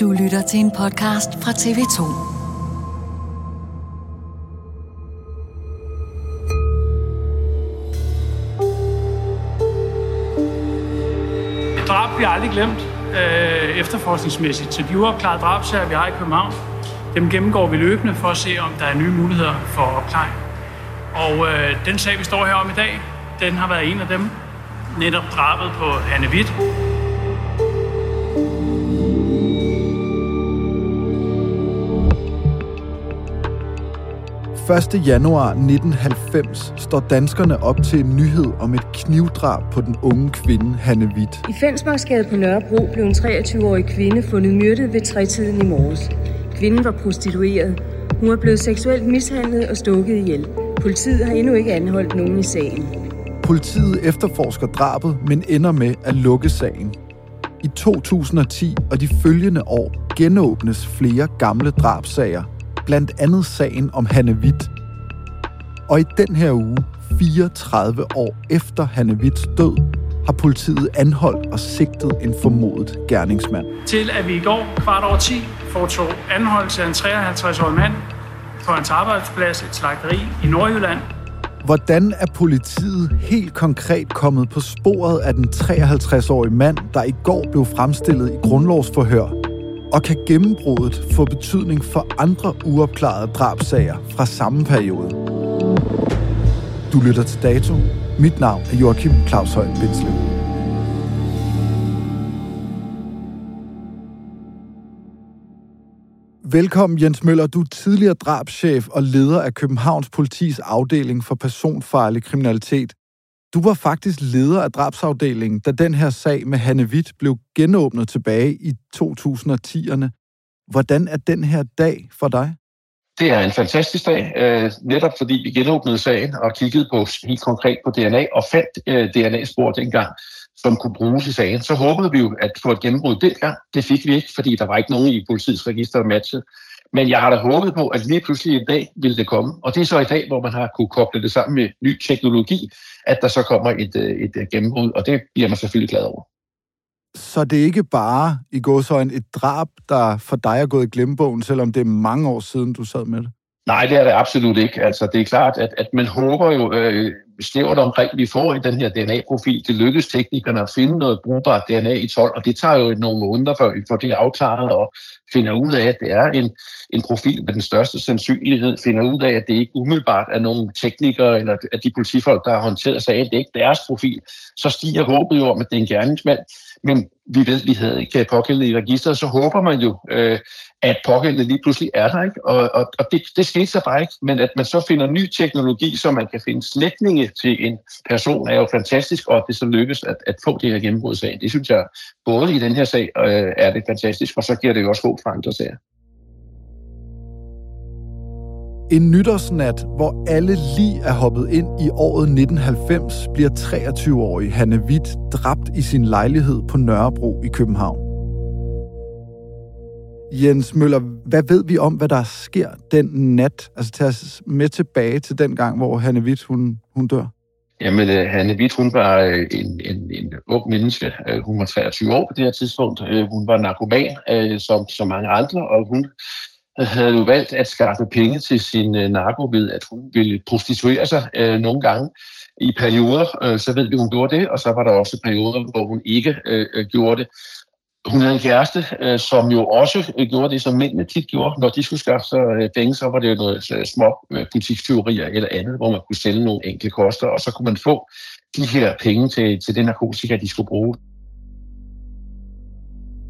Du lytter til en podcast fra TV2. Et drab bliver aldrig glemt øh, efterforskningsmæssigt. Så de uopklarede drabsager, vi har i København, dem gennemgår vi løbende for at se, om der er nye muligheder for opklaring. Og øh, den sag, vi står her om i dag, den har været en af dem. Netop drabet på Hanne Witt. 1. januar 1990 står danskerne op til en nyhed om et knivdrab på den unge kvinde Hanne Witt. I Fensmarksgade på Nørrebro blev en 23-årig kvinde fundet myrdet ved trætiden i morges. Kvinden var prostitueret. Hun var blevet seksuelt mishandlet og stukket ihjel. Politiet har endnu ikke anholdt nogen i sagen. Politiet efterforsker drabet, men ender med at lukke sagen. I 2010 og de følgende år genåbnes flere gamle drabsager, blandt andet sagen om Hanne Witt. Og i den her uge, 34 år efter Hanne Witts død, har politiet anholdt og sigtet en formodet gerningsmand. Til at vi i går kvart over 10 foretog anholdelse af en 53-årig mand på hans arbejdsplads, et slagteri i Nordjylland. Hvordan er politiet helt konkret kommet på sporet af den 53-årige mand, der i går blev fremstillet i grundlovsforhør? Og kan gennembruddet få betydning for andre uopklarede drabsager fra samme periode? Du lytter til Dato. Mit navn er Joachim Claus Høj Bindslev. Velkommen Jens Møller. Du er tidligere drabschef og leder af Københavns Politis afdeling for personfarlig kriminalitet. Du var faktisk leder af drabsafdelingen, da den her sag med Hanne Witt blev genåbnet tilbage i 2010'erne. Hvordan er den her dag for dig? Det er en fantastisk dag, øh, netop fordi vi genåbnede sagen og kiggede på helt konkret på DNA og fandt øh, DNA-spor dengang, som kunne bruges i sagen. Så håbede vi jo at få et gennembrud dengang. Det fik vi ikke, fordi der var ikke nogen i politiets register, der matchede. Men jeg har da håbet på, at lige pludselig en dag ville det komme. Og det er så i dag, hvor man har kunne koble det sammen med ny teknologi, at der så kommer et, øh, et, et gennembrud, og det bliver man selvfølgelig glad over. Så det er ikke bare i gåsøjne et drab, der for dig er gået i glemmebogen, selvom det er mange år siden, du sad med det? Nej, det er det absolut ikke. Altså, det er klart, at, at man håber jo øh, snævert omkring, vi får i den her DNA-profil. Det lykkes teknikerne at finde noget brugbart DNA i 12, og det tager jo nogle måneder, før vi får det afklaret og finder ud af, at det er en, en profil med den største sandsynlighed, finder ud af, at det ikke umiddelbart er nogle teknikere eller at de politifolk, der har håndteret sagen, det er ikke deres profil, så stiger håbet jo om, at det er en gerningsmand. Men vi ved, vi havde ikke øh, pågældende i registret, så håber man jo, øh, at pågældende lige pludselig er der, ikke? Og, og, og det, det skete så bare ikke, men at man så finder ny teknologi, så man kan finde slægtninge til en person, er jo fantastisk, og at det så lykkes at, at få det her gennembrud sag. Det synes jeg, både i den her sag øh, er det fantastisk, og så giver det jo også håb for andre sager. En nytårsnat, hvor alle lige er hoppet ind i året 1990, bliver 23-årig Hanne Witt dræbt i sin lejlighed på Nørrebro i København. Jens Møller, hvad ved vi om, hvad der sker den nat? Altså tag os med tilbage til den gang, hvor Hanne Witt, hun, hun dør. Jamen, øh, Hanne Witt, hun var øh, en, en, en ung menneske. Øh, hun var 23 år på det her tidspunkt. Hun var narkoman, som, som mange andre, og hun havde jo valgt at skaffe penge til sin uh, narko ved, at hun ville prostituere sig øh, nogle gange i perioder. Øh, så ved vi, hun gjorde det, og så var der også perioder, hvor hun ikke øh, øh gjorde det. Hun havde en kæreste, uh, som jo også øh, gjorde det, som mændene tit gjorde. Når de skulle skaffe sig øh, penge, så var det jo noget uh, små øh, butiksteorier eller andet, hvor man kunne sælge nogle enkelte koster, og så kunne man få de her penge til, til den narkotika, de skulle bruge.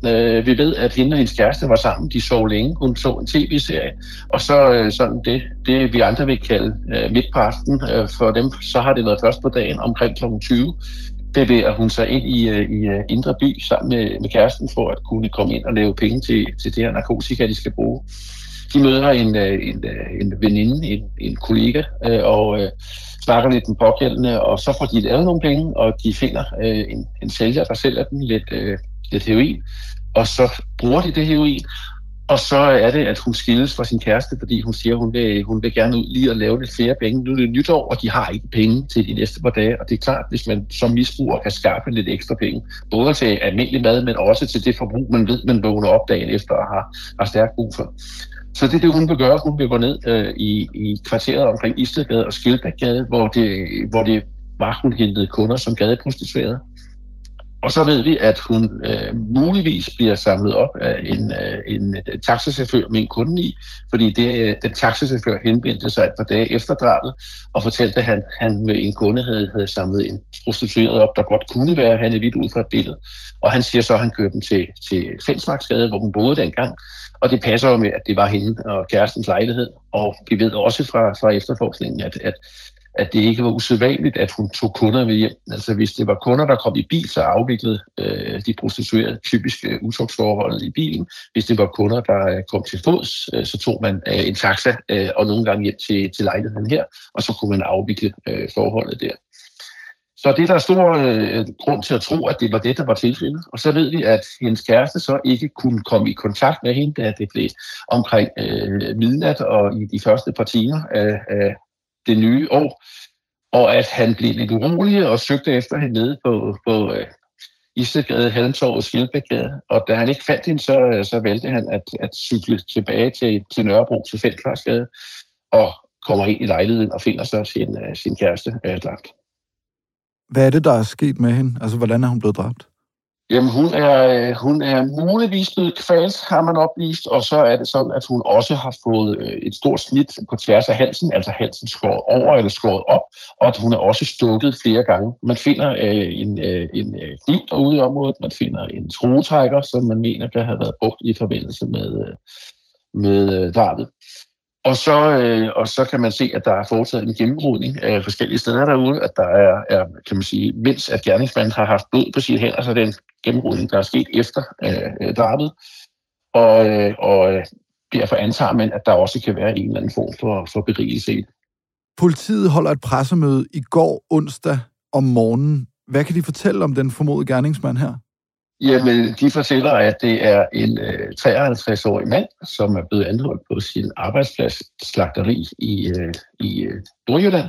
Øh, vi ved, at hende og hendes kæreste var sammen. De sov længe. Hun så en tv-serie. Og så øh, sådan det, det, vi andre vil kalde øh, midtparten øh, for dem, så har det været først på dagen omkring kl. 20 bevæger hun sig ind i, øh, i øh, Indre By sammen med, med kæresten for at kunne komme ind og lave penge til, til det her narkotika, de skal bruge. De møder en, øh, en, øh, en veninde, en, en kollega, og øh, snakker lidt den pågældende, og så får de lavet nogle penge, og de finder øh, en, en sælger, der sælger dem lidt, øh, lidt heroin, og så bruger de det heroin, og så er det, at hun skilles fra sin kæreste, fordi hun siger, at hun vil, hun vil gerne ud lige og lave lidt flere penge. Nu er det nytår, og de har ikke penge til de næste par dage. Og det er klart, hvis man som misbruger kan skaffe lidt ekstra penge, både til almindelig mad, men også til det forbrug, man ved, man vågner op dagen efter og har, har stærkt brug for. Så det er det, hun vil gøre. Hun vil gå ned øh, i, i kvarteret omkring Istedgade og Skildbækgade, hvor det, hvor det var, hun hentede kunder som gadeprostituerede. Og så ved vi, at hun øh, muligvis bliver samlet op af en, øh, en øh, taxachauffør med en kunde i, fordi det, øh, den taxachauffør henvendte sig et par dage efter drabet og fortalte, at han, han med en kunde havde, havde samlet en prostitueret op, der godt kunne være han er vidt ud fra et billede. Og han siger så, at han kørte dem til, til Fensmarksgade, hvor hun boede dengang. Og det passer jo med, at det var hende og kærestens lejlighed. Og vi ved også fra, fra efterforskningen, at, at at det ikke var usædvanligt, at hun tog kunder med hjem. Altså hvis det var kunder, der kom i bil, så afviklede øh, de prostituerede typisk øh, utogsforholdet i bilen. Hvis det var kunder, der øh, kom til fods, øh, så tog man øh, en taxa øh, og nogle gange hjem til, til lejligheden her, og så kunne man afvikle øh, forholdet der. Så det er der stor øh, grund til at tro, at det var det, der var tilfældet. Og så ved vi, at hendes kæreste så ikke kunne komme i kontakt med hende, da det blev omkring øh, midnat og i de første par timer af, af det nye år, og at han blev lidt urolig og søgte efter hende nede på, på øh, uh, Istedgade, Halmtorv og Skildbækgade. Og da han ikke fandt hende, så, øh, så valgte han at, at cykle tilbage til, til Nørrebro til Fældklarsgade og kommer ind i lejligheden og finder så sin, uh, sin kæreste uh, dræbt. Hvad er det, der er sket med hende? Altså, hvordan er hun blevet dræbt? Jamen, hun er, øh, hun er muligvis blevet kvalt, har man oplyst, og så er det sådan, at hun også har fået øh, et stort snit på tværs af halsen, altså halsen skåret over eller skåret op, og at hun er også stukket flere gange. Man finder øh, en, øh, en øh, kniv derude i området, man finder en skruetrækker, som man mener kan have været brugt i forbindelse med, med øh, drabet. Og så, øh, og så kan man se, at der er foretaget en gennembrudning af øh, forskellige steder derude, at der er, er kan man sige, mens at gerningsmanden har haft blod på sine hænder, så er det en gennembrudning, der er sket efter øh, øh drabet. Og, øh, og øh, derfor antager man, at der også kan være en eller anden form for, for berigelse i det. Politiet holder et pressemøde i går onsdag om morgenen. Hvad kan de fortælle om den formodede gerningsmand her? Jamen, de fortæller, at det er en øh, 53-årig mand, som er blevet anholdt på sin arbejdsplads slagteri i, øh, i øh, Nordjylland,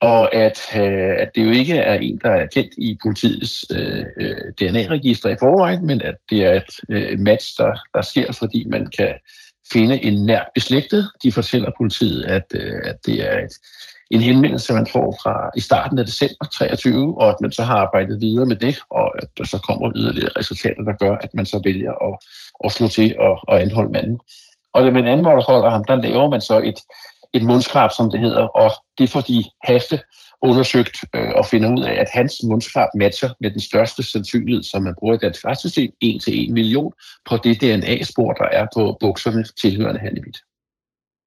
og at, øh, at det jo ikke er en, der er kendt i politiets øh, øh DNA-register i forvejen, men at det er et øh, match, der, der sker, fordi man kan finde en nær beslægtet. De fortæller politiet, at, øh, at det er et, en henvendelse, man får fra i starten af december 23, og at man så har arbejdet videre med det, og at der så kommer yderligere resultater, der gør, at man så vælger at, at slå til og, og anholde manden. Og da man anholder ham, der laver man så et, et mundskrab, som det hedder, og det får de haste undersøgt øh, og finder ud af, at hans mundskrab matcher med den største sandsynlighed, som man bruger i dansk retssystem, 1 til 1 million, på det DNA-spor, der er på bukserne tilhørende Hannevit.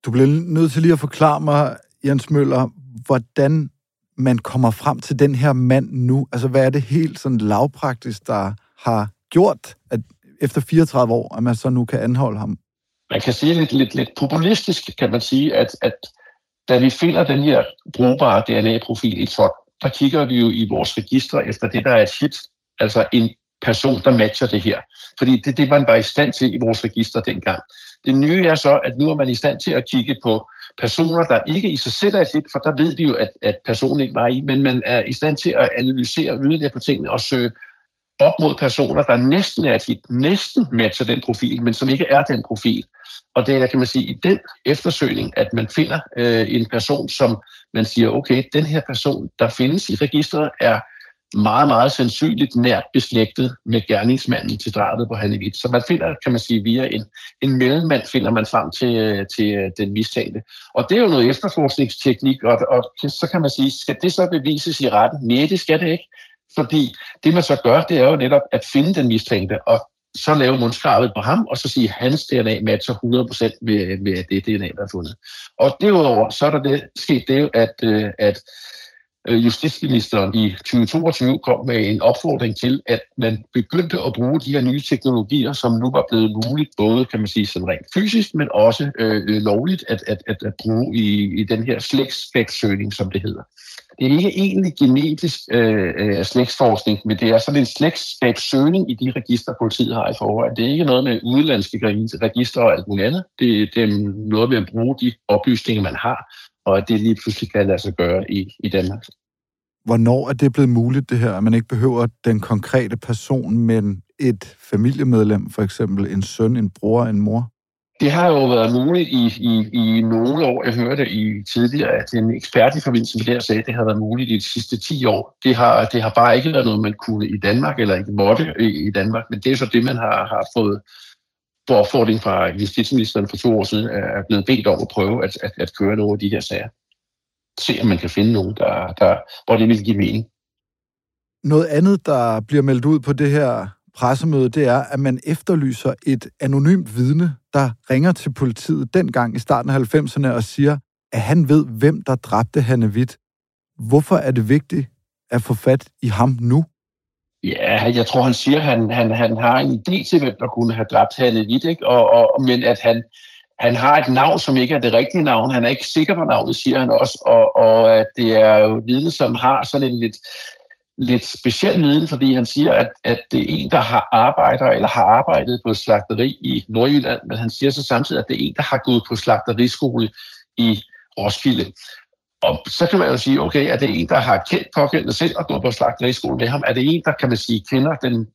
Du bliver nødt til lige at forklare mig, Jens Møller, hvordan man kommer frem til den her mand nu. Altså, hvad er det helt sådan lavpraktisk, der har gjort, at efter 34 år, at man så nu kan anholde ham? man kan sige lidt, lidt, lidt populistisk, kan man sige, at, at da vi finder den her brugbare DNA-profil i folk, der kigger vi jo i vores registre efter det, der er et hit, altså en person, der matcher det her. Fordi det det, man var i stand til i vores register dengang. Det nye er så, at nu er man i stand til at kigge på personer, der ikke i sig selv er et for der ved vi jo, at, at personen ikke var i, men man er i stand til at analysere yderligere på tingene og søge op mod personer, der næsten er et næsten matcher den profil, men som ikke er den profil. Og det er, kan man sige, i den eftersøgning, at man finder øh, en person, som man siger, okay, den her person, der findes i registret, er meget, meget sandsynligt nært beslægtet med gerningsmanden til drabet på Hanne Så man finder, kan man sige, via en, en mellemmand finder man frem til, øh, til øh, den mistænkte. Og det er jo noget efterforskningsteknik, og, og så kan man sige, skal det så bevises i retten? Nej, det skal det ikke. Fordi det man så gør, det er jo netop at finde den mistænkte, og så lave mundskravet på ham, og så sige, at hans DNA matcher 100% med, med det DNA, der er fundet. Og derudover, så er der det, sket det, at, øh, at Øh, justitsministeren i 2022 kom med en opfordring til, at man begyndte at bruge de her nye teknologier, som nu var blevet muligt, både kan man sige sådan rent fysisk, men også øh, lovligt at, at, at, at bruge i, i den her slægtsspæksøgning, som det hedder. Det er ikke egentlig genetisk øh, øh slægtsforskning, men det er sådan en slægtsspæksøgning i de register, politiet har i forvejen. Det er ikke noget med udenlandske register og alt muligt andet. Det, det er noget med at bruge de oplysninger, man har, og at det lige pludselig kan lade sig gøre i, i Danmark. Hvornår er det blevet muligt, det her, at man ikke behøver den konkrete person, men et familiemedlem, for eksempel en søn, en bror, en mor? Det har jo været muligt i, i, i nogle år. Jeg hørte i tidligere, at en ekspert i forbindelse med det her sagde, at det har været muligt i de sidste 10 år. Det har, det har bare ikke været noget, man kunne i Danmark, eller ikke måtte i, i Danmark, men det er så det, man har, har fået på opfordring fra justitsministeren for to år siden, er blevet bedt om at prøve at, at, at køre nogle af de her sager. Se, om man kan finde nogen, der, der, hvor det vil give mening. Noget andet, der bliver meldt ud på det her pressemøde, det er, at man efterlyser et anonymt vidne, der ringer til politiet dengang i starten af 90'erne og siger, at han ved, hvem der dræbte Hanne Witt. Hvorfor er det vigtigt at få fat i ham nu? Ja, jeg tror, han siger, at han, han, han har en idé til, hvem der kunne have dræbt Hanne Witt, ikke? Og, og, men at han, han har et navn, som ikke er det rigtige navn. Han er ikke sikker på navnet, siger han også. Og, og at det er jo viden, som har sådan en lidt, lidt speciel viden, fordi han siger, at, at det er en, der har arbejder eller har arbejdet på slagteri i Nordjylland, men han siger så samtidig, at det er en, der har gået på slagteriskole i Roskilde. Og så kan man jo sige, okay, er det en, der har kendt pågældende selv og gået på slagteriskolen med ham? Er det en, der, kan man sige, kender den,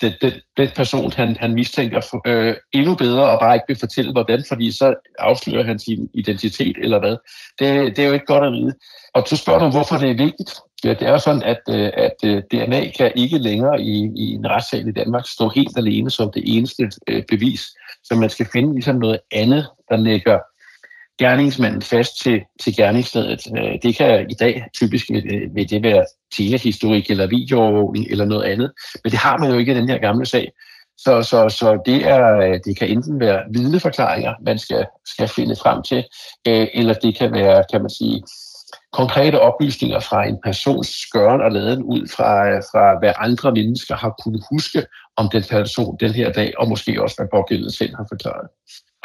den, den, den person, han, han mistænker for, øh, endnu bedre, og bare ikke vil fortælle, hvordan, fordi så afslører han sin identitet, eller hvad? Det, det er jo ikke godt at vide. Og så spørger du, hvorfor det er vigtigt. Ja, det er jo sådan, at, øh, at øh, DNA kan ikke længere i, i en retssal i Danmark stå helt alene som det eneste øh, bevis. Så man skal finde ligesom noget andet, der lægger gerningsmanden fast til, til gerningsstedet. Øh, det kan i dag typisk øh, med, det være telehistorik eller videoovervågning eller noget andet, men det har man jo ikke i den her gamle sag. Så, så, så det, er, øh, det kan enten være vidneforklaringer, man skal, skal finde frem til, eller det kan være, kan man sige, konkrete oplysninger fra en persons skøren og laden ud fra, fra, hvad andre mennesker har kunnet huske om den person den her dag, og måske også, hvad pågældende selv har forklaret.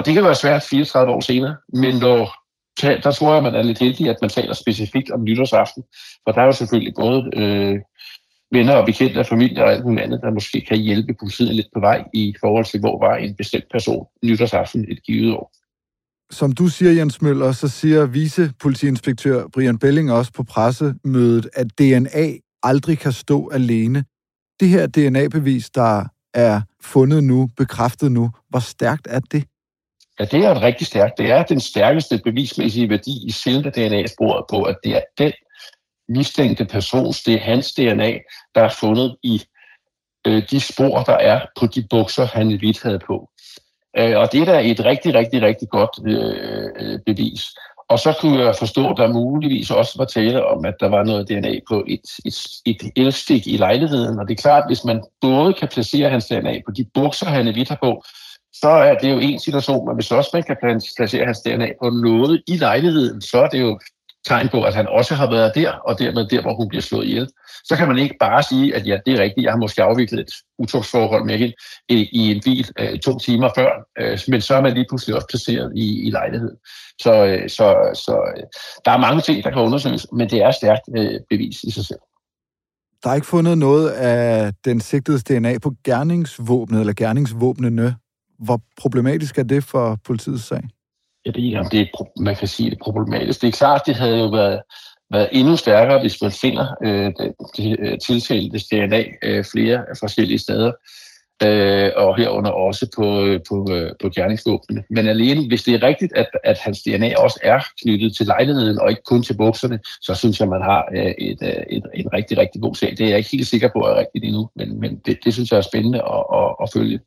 Og det kan være svært 34 år senere, men når, der tror jeg, man er lidt heldig, at man taler specifikt om nytårsaften. For der er jo selvfølgelig både øh, venner og bekendte af familie og alt muligt andet, der måske kan hjælpe politiet lidt på vej i forhold til, hvor var en bestemt person nytårsaften et givet år. Som du siger, Jens Møller, så siger vicepolitiinspektør Brian Belling også på pressemødet, at DNA aldrig kan stå alene. Det her DNA-bevis, der er fundet nu, bekræftet nu, hvor stærkt er det? Ja, det er et rigtig stærkt. Det er den stærkeste bevismæssige værdi i selve DNA-sporet på, at det er den mistænkte persons, det er hans DNA, der er fundet i øh, de spor, der er på de bukser, han vidt havde på. Øh, og det er da et rigtig, rigtig, rigtig godt øh, øh bevis. Og så kunne jeg forstå, at der muligvis også var tale om, at der var noget DNA på et, et, et elstik i lejligheden. Og det er klart, at hvis man både kan placere hans DNA på de bukser, han er vidt har på, så er det jo en situation, men hvis også man kan placere hans DNA på noget i lejligheden, så er det jo tegn på, at han også har været der, og dermed der, hvor hun bliver slået ihjel. Så kan man ikke bare sige, at ja, det er rigtigt, jeg har måske afviklet et utogsforhold med hende i, i en bil øh, to timer før, øh, men så er man lige pludselig også placeret i, i lejligheden. Så, øh, så, så øh, der er mange ting, der kan undersøges, men det er stærkt øh, bevis i sig selv. Der er ikke fundet noget af den sigtedes DNA på gerningsvåbnet eller gerningsvåbnene. Hvor problematisk er det for politiets sag? Jeg ved ikke, om det er, man kan sige, det er problematisk. Det er klart, det havde jo været, været endnu stærkere, hvis man finder øh, det, det øh, tiltalte DNA øh, flere forskellige steder øh, og herunder også på, øh, på, øh, på gerningsvåbnene. Men alene, hvis det er rigtigt, at, at hans DNA også er knyttet til lejligheden og ikke kun til bukserne, så synes jeg, man har øh, et, et, et, en rigtig, rigtig god sag. Det er jeg ikke helt sikker på er rigtigt endnu, men, men det, det synes jeg er spændende at, at, at følge.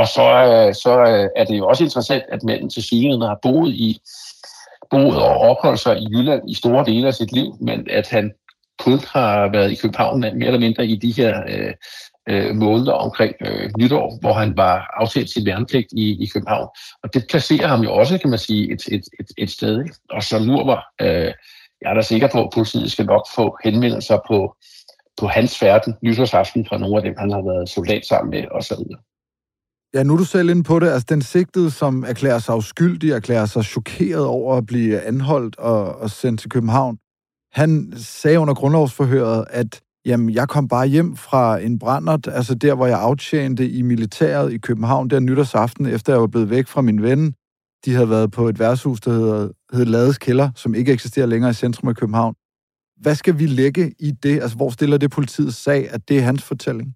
Og så, øh, så øh, er det jo også interessant, at manden til synligheden har boet i boet og opholdt sig i Jylland i store dele af sit liv, men at han kun har været i København mere eller mindre i de her øh, øh, måneder omkring øh, nytår, hvor han var aftalt sin værnepligt i, i København. Og det placerer ham jo også, kan man sige, et, et, et, et sted. Ikke? Og så lurver, øh, jeg er da sikker på, at politiet skal nok få henvendelser på, på hans færden nytårsaften fra nogle af dem, han har været soldat sammen med osv. Ja, nu er du selv inde på det. Altså, den sigtede, som erklærer sig uskyldig, erklærer sig chokeret over at blive anholdt og, og sendt til København. Han sagde under grundlovsforhøret, at Jamen, jeg kom bare hjem fra en brændert, altså der, hvor jeg aftjente i militæret i København, der nytårsaften, efter jeg var blevet væk fra min ven. De havde været på et værtshus, der hedder, hedder Lades Kælder, som ikke eksisterer længere i centrum af København. Hvad skal vi lægge i det? Altså, hvor stiller det politiets sag, at det er hans fortælling?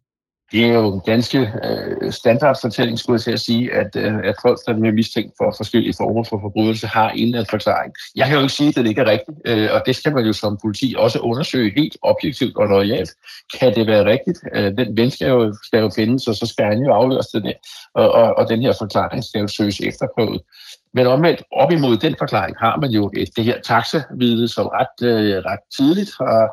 Det er jo en ganske øh, standardfortælling, skulle jeg til at sige, at, øh, at folk, der er mistænkt for forskellige former for forbrydelse, har en eller anden forklaring. Jeg kan jo ikke sige, at det ikke er rigtigt, øh, og det skal man jo som politi også undersøge helt objektivt og lojalt. Kan det være rigtigt? Øh, den ven skal jo, skal jo findes, og så skal han jo afhøres det det, og, og, og den her forklaring skal jo søges efterprøvet. Men omvendt, op imod den forklaring har man jo et, det her taxavide, som ret, øh, ret tidligt har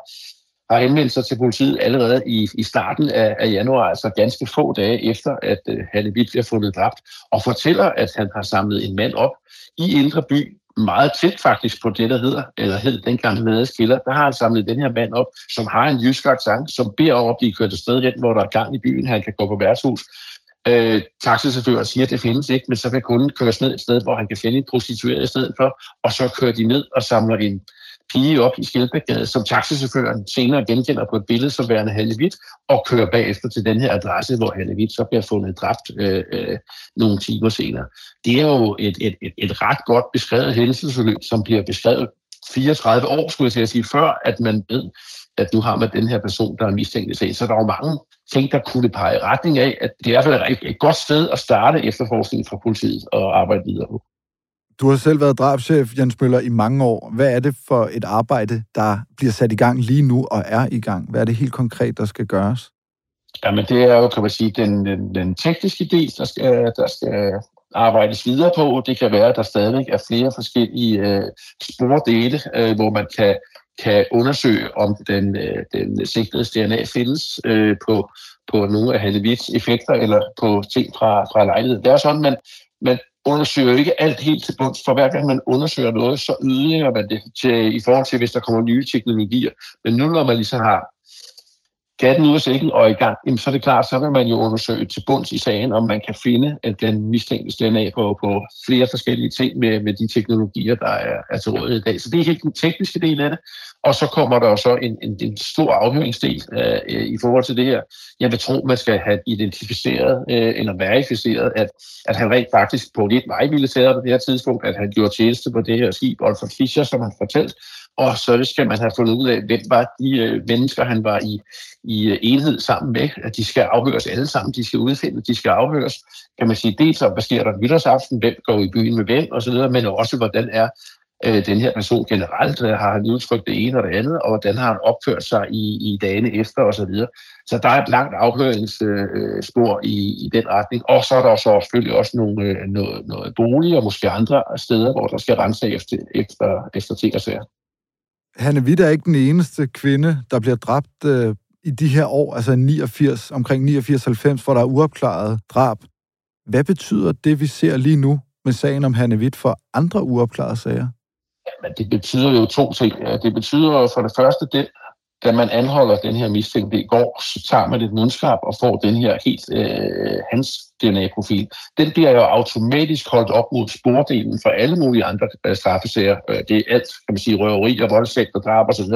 har henvendt sig til politiet allerede i, i starten af, af januar, altså ganske få dage efter, at øh, Halle Witt bliver fundet dræbt, og fortæller, at han har samlet en mand op i Indre By, meget tæt faktisk på det, der hedder, eller hed dengang Lades der har han samlet den her mand op, som har en jysk accent, som beder om at blive kørt et sted hen, hvor der er gang i byen, han kan gå på værtshus. Øh, taxichaufføren siger, at det findes ikke, men så kan kunden køres ned et sted, hvor han kan finde en prostitueret i stedet for, og så kører de ned og samler en pige op i Skelbækgade, som taxichaufføren senere genkender på et billede som værende Halle Witt, og kører bagefter til den her adresse, hvor Halle Witt så bliver fundet dræbt øh, øh, nogle timer senere. Det er jo et, et, et, et ret godt beskrevet hændelsesforløb, som bliver beskrevet 34 år, skulle jeg til at sige, før at man ved, at nu har man den her person, der er mistænkt i sagen. Så der er jo mange ting, der kunne pege i retning af, at det er i hvert fald et, et godt sted at starte efterforskningen fra politiet og arbejde videre på. Du har selv været drabschef, Jens Møller, i mange år. Hvad er det for et arbejde, der bliver sat i gang lige nu og er i gang? Hvad er det helt konkret, der skal gøres? Jamen, det er jo, kan man sige, den, den, den tekniske del, der skal, der skal arbejdes videre på. Det kan være, at der stadig er flere forskellige øh, spordele, øh, hvor man kan, kan undersøge, om den, øh, den sigtede DNA findes øh, på, på nogle af Hallevits effekter eller på ting fra, fra lejligheden. Det er sådan, man, man undersøger ikke alt helt til bunds, for hver gang man undersøger noget, så yder man det til, i forhold til, hvis der kommer nye teknologier. Men nu når man ligesom har katten ud af sækken og i gang, jamen, så er det klart, så vil man jo undersøge til bunds i sagen, om man kan finde at den mistænktes DNA på, på flere forskellige ting med, med de teknologier, der er, er til rådighed i dag. Så det er helt den tekniske del af det. Og så kommer der så en, en, en stor afhøringsdel øh, øh, i forhold til det her. Jeg vil tro, man skal have identificeret øh, eller verificeret, at, at han rent faktisk på lidt vejmilitæret på det her tidspunkt, at han gjorde tjeneste på det her skib, Olfert Fischer, som han fortalte, og så skal man have fundet ud af, hvem var de øh, mennesker, han var i, i øh, enhed sammen med. At de skal afhøres alle sammen, de skal udfinde, de skal afhøres. Kan man sige dels om, hvad sker der nytårsaften, hvem går i byen med hvem osv., men også hvordan er øh, den her person generelt, øh, har han udtrykt det ene og det andet, og hvordan har han opført sig i, i dagene efter osv. Så, videre. så der er et langt afhøringsspor øh, i, i den retning, og så er der så selvfølgelig også nogle, øh, noget, noget bolig og måske andre steder, hvor der skal rense efter, efter, efter ting og sager. Hanne Witt er ikke den eneste kvinde, der bliver dræbt øh, i de her år, altså 89, omkring 89-90, hvor der er uopklaret drab. Hvad betyder det, vi ser lige nu med sagen om Hanne Witt for andre uopklarede sager? Jamen, det betyder jo to ting. Det betyder for det første det, da man anholder den her mistænkte i går, så tager man et mundskab og får den her helt øh, hans DNA-profil. Den bliver jo automatisk holdt op mod spordelen for alle mulige andre øh, straffesager. Øh, det er alt, kan man sige, røveri og voldsægt og drab osv.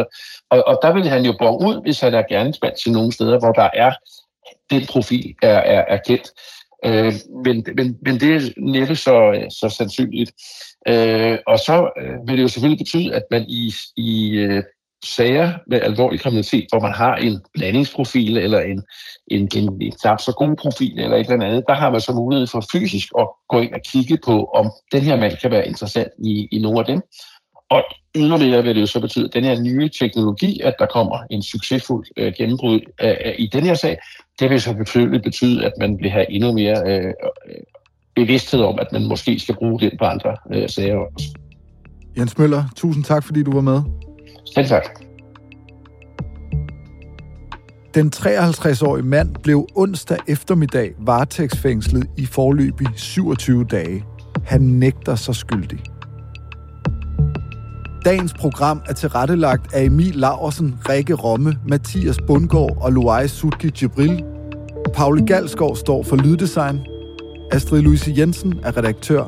Og, og der vil han jo bo ud, hvis han er gerningsmand til nogle steder, hvor der er den profil er, er, er kendt. Øh, men, men, men det er næppe så, øh, så sandsynligt. Øh, og så øh, vil det jo selvfølgelig betyde, at man i, i øh, sager med alvorlig kriminalitet, hvor man har en blandingsprofil eller en, en, en, en knap så god profil eller et eller andet, der har man så mulighed for fysisk at gå ind og kigge på, om den her mand kan være interessant i, i nogle af dem. Og yderligere vil det jo så betyde, at den her nye teknologi, at der kommer en succesfuld øh, gennembrud øh, i den her sag, det vil så selvfølgelig betyde, at man vil have endnu mere øh, øh, bevidsthed om, at man måske skal bruge den på andre øh, sager også. Jens Møller, tusind tak, fordi du var med. Selv tak. Den 53-årige mand blev onsdag eftermiddag varetægtsfængslet i forløb i 27 dage. Han nægter sig skyldig. Dagens program er tilrettelagt af Emil Laursen, Rikke Romme, Mathias Bundgaard og Luai Sutki Jibril. Paule Galskov står for lyddesign. Astrid Louise Jensen er redaktør.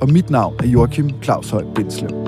Og mit navn er Joachim Claus Høj Bindslev.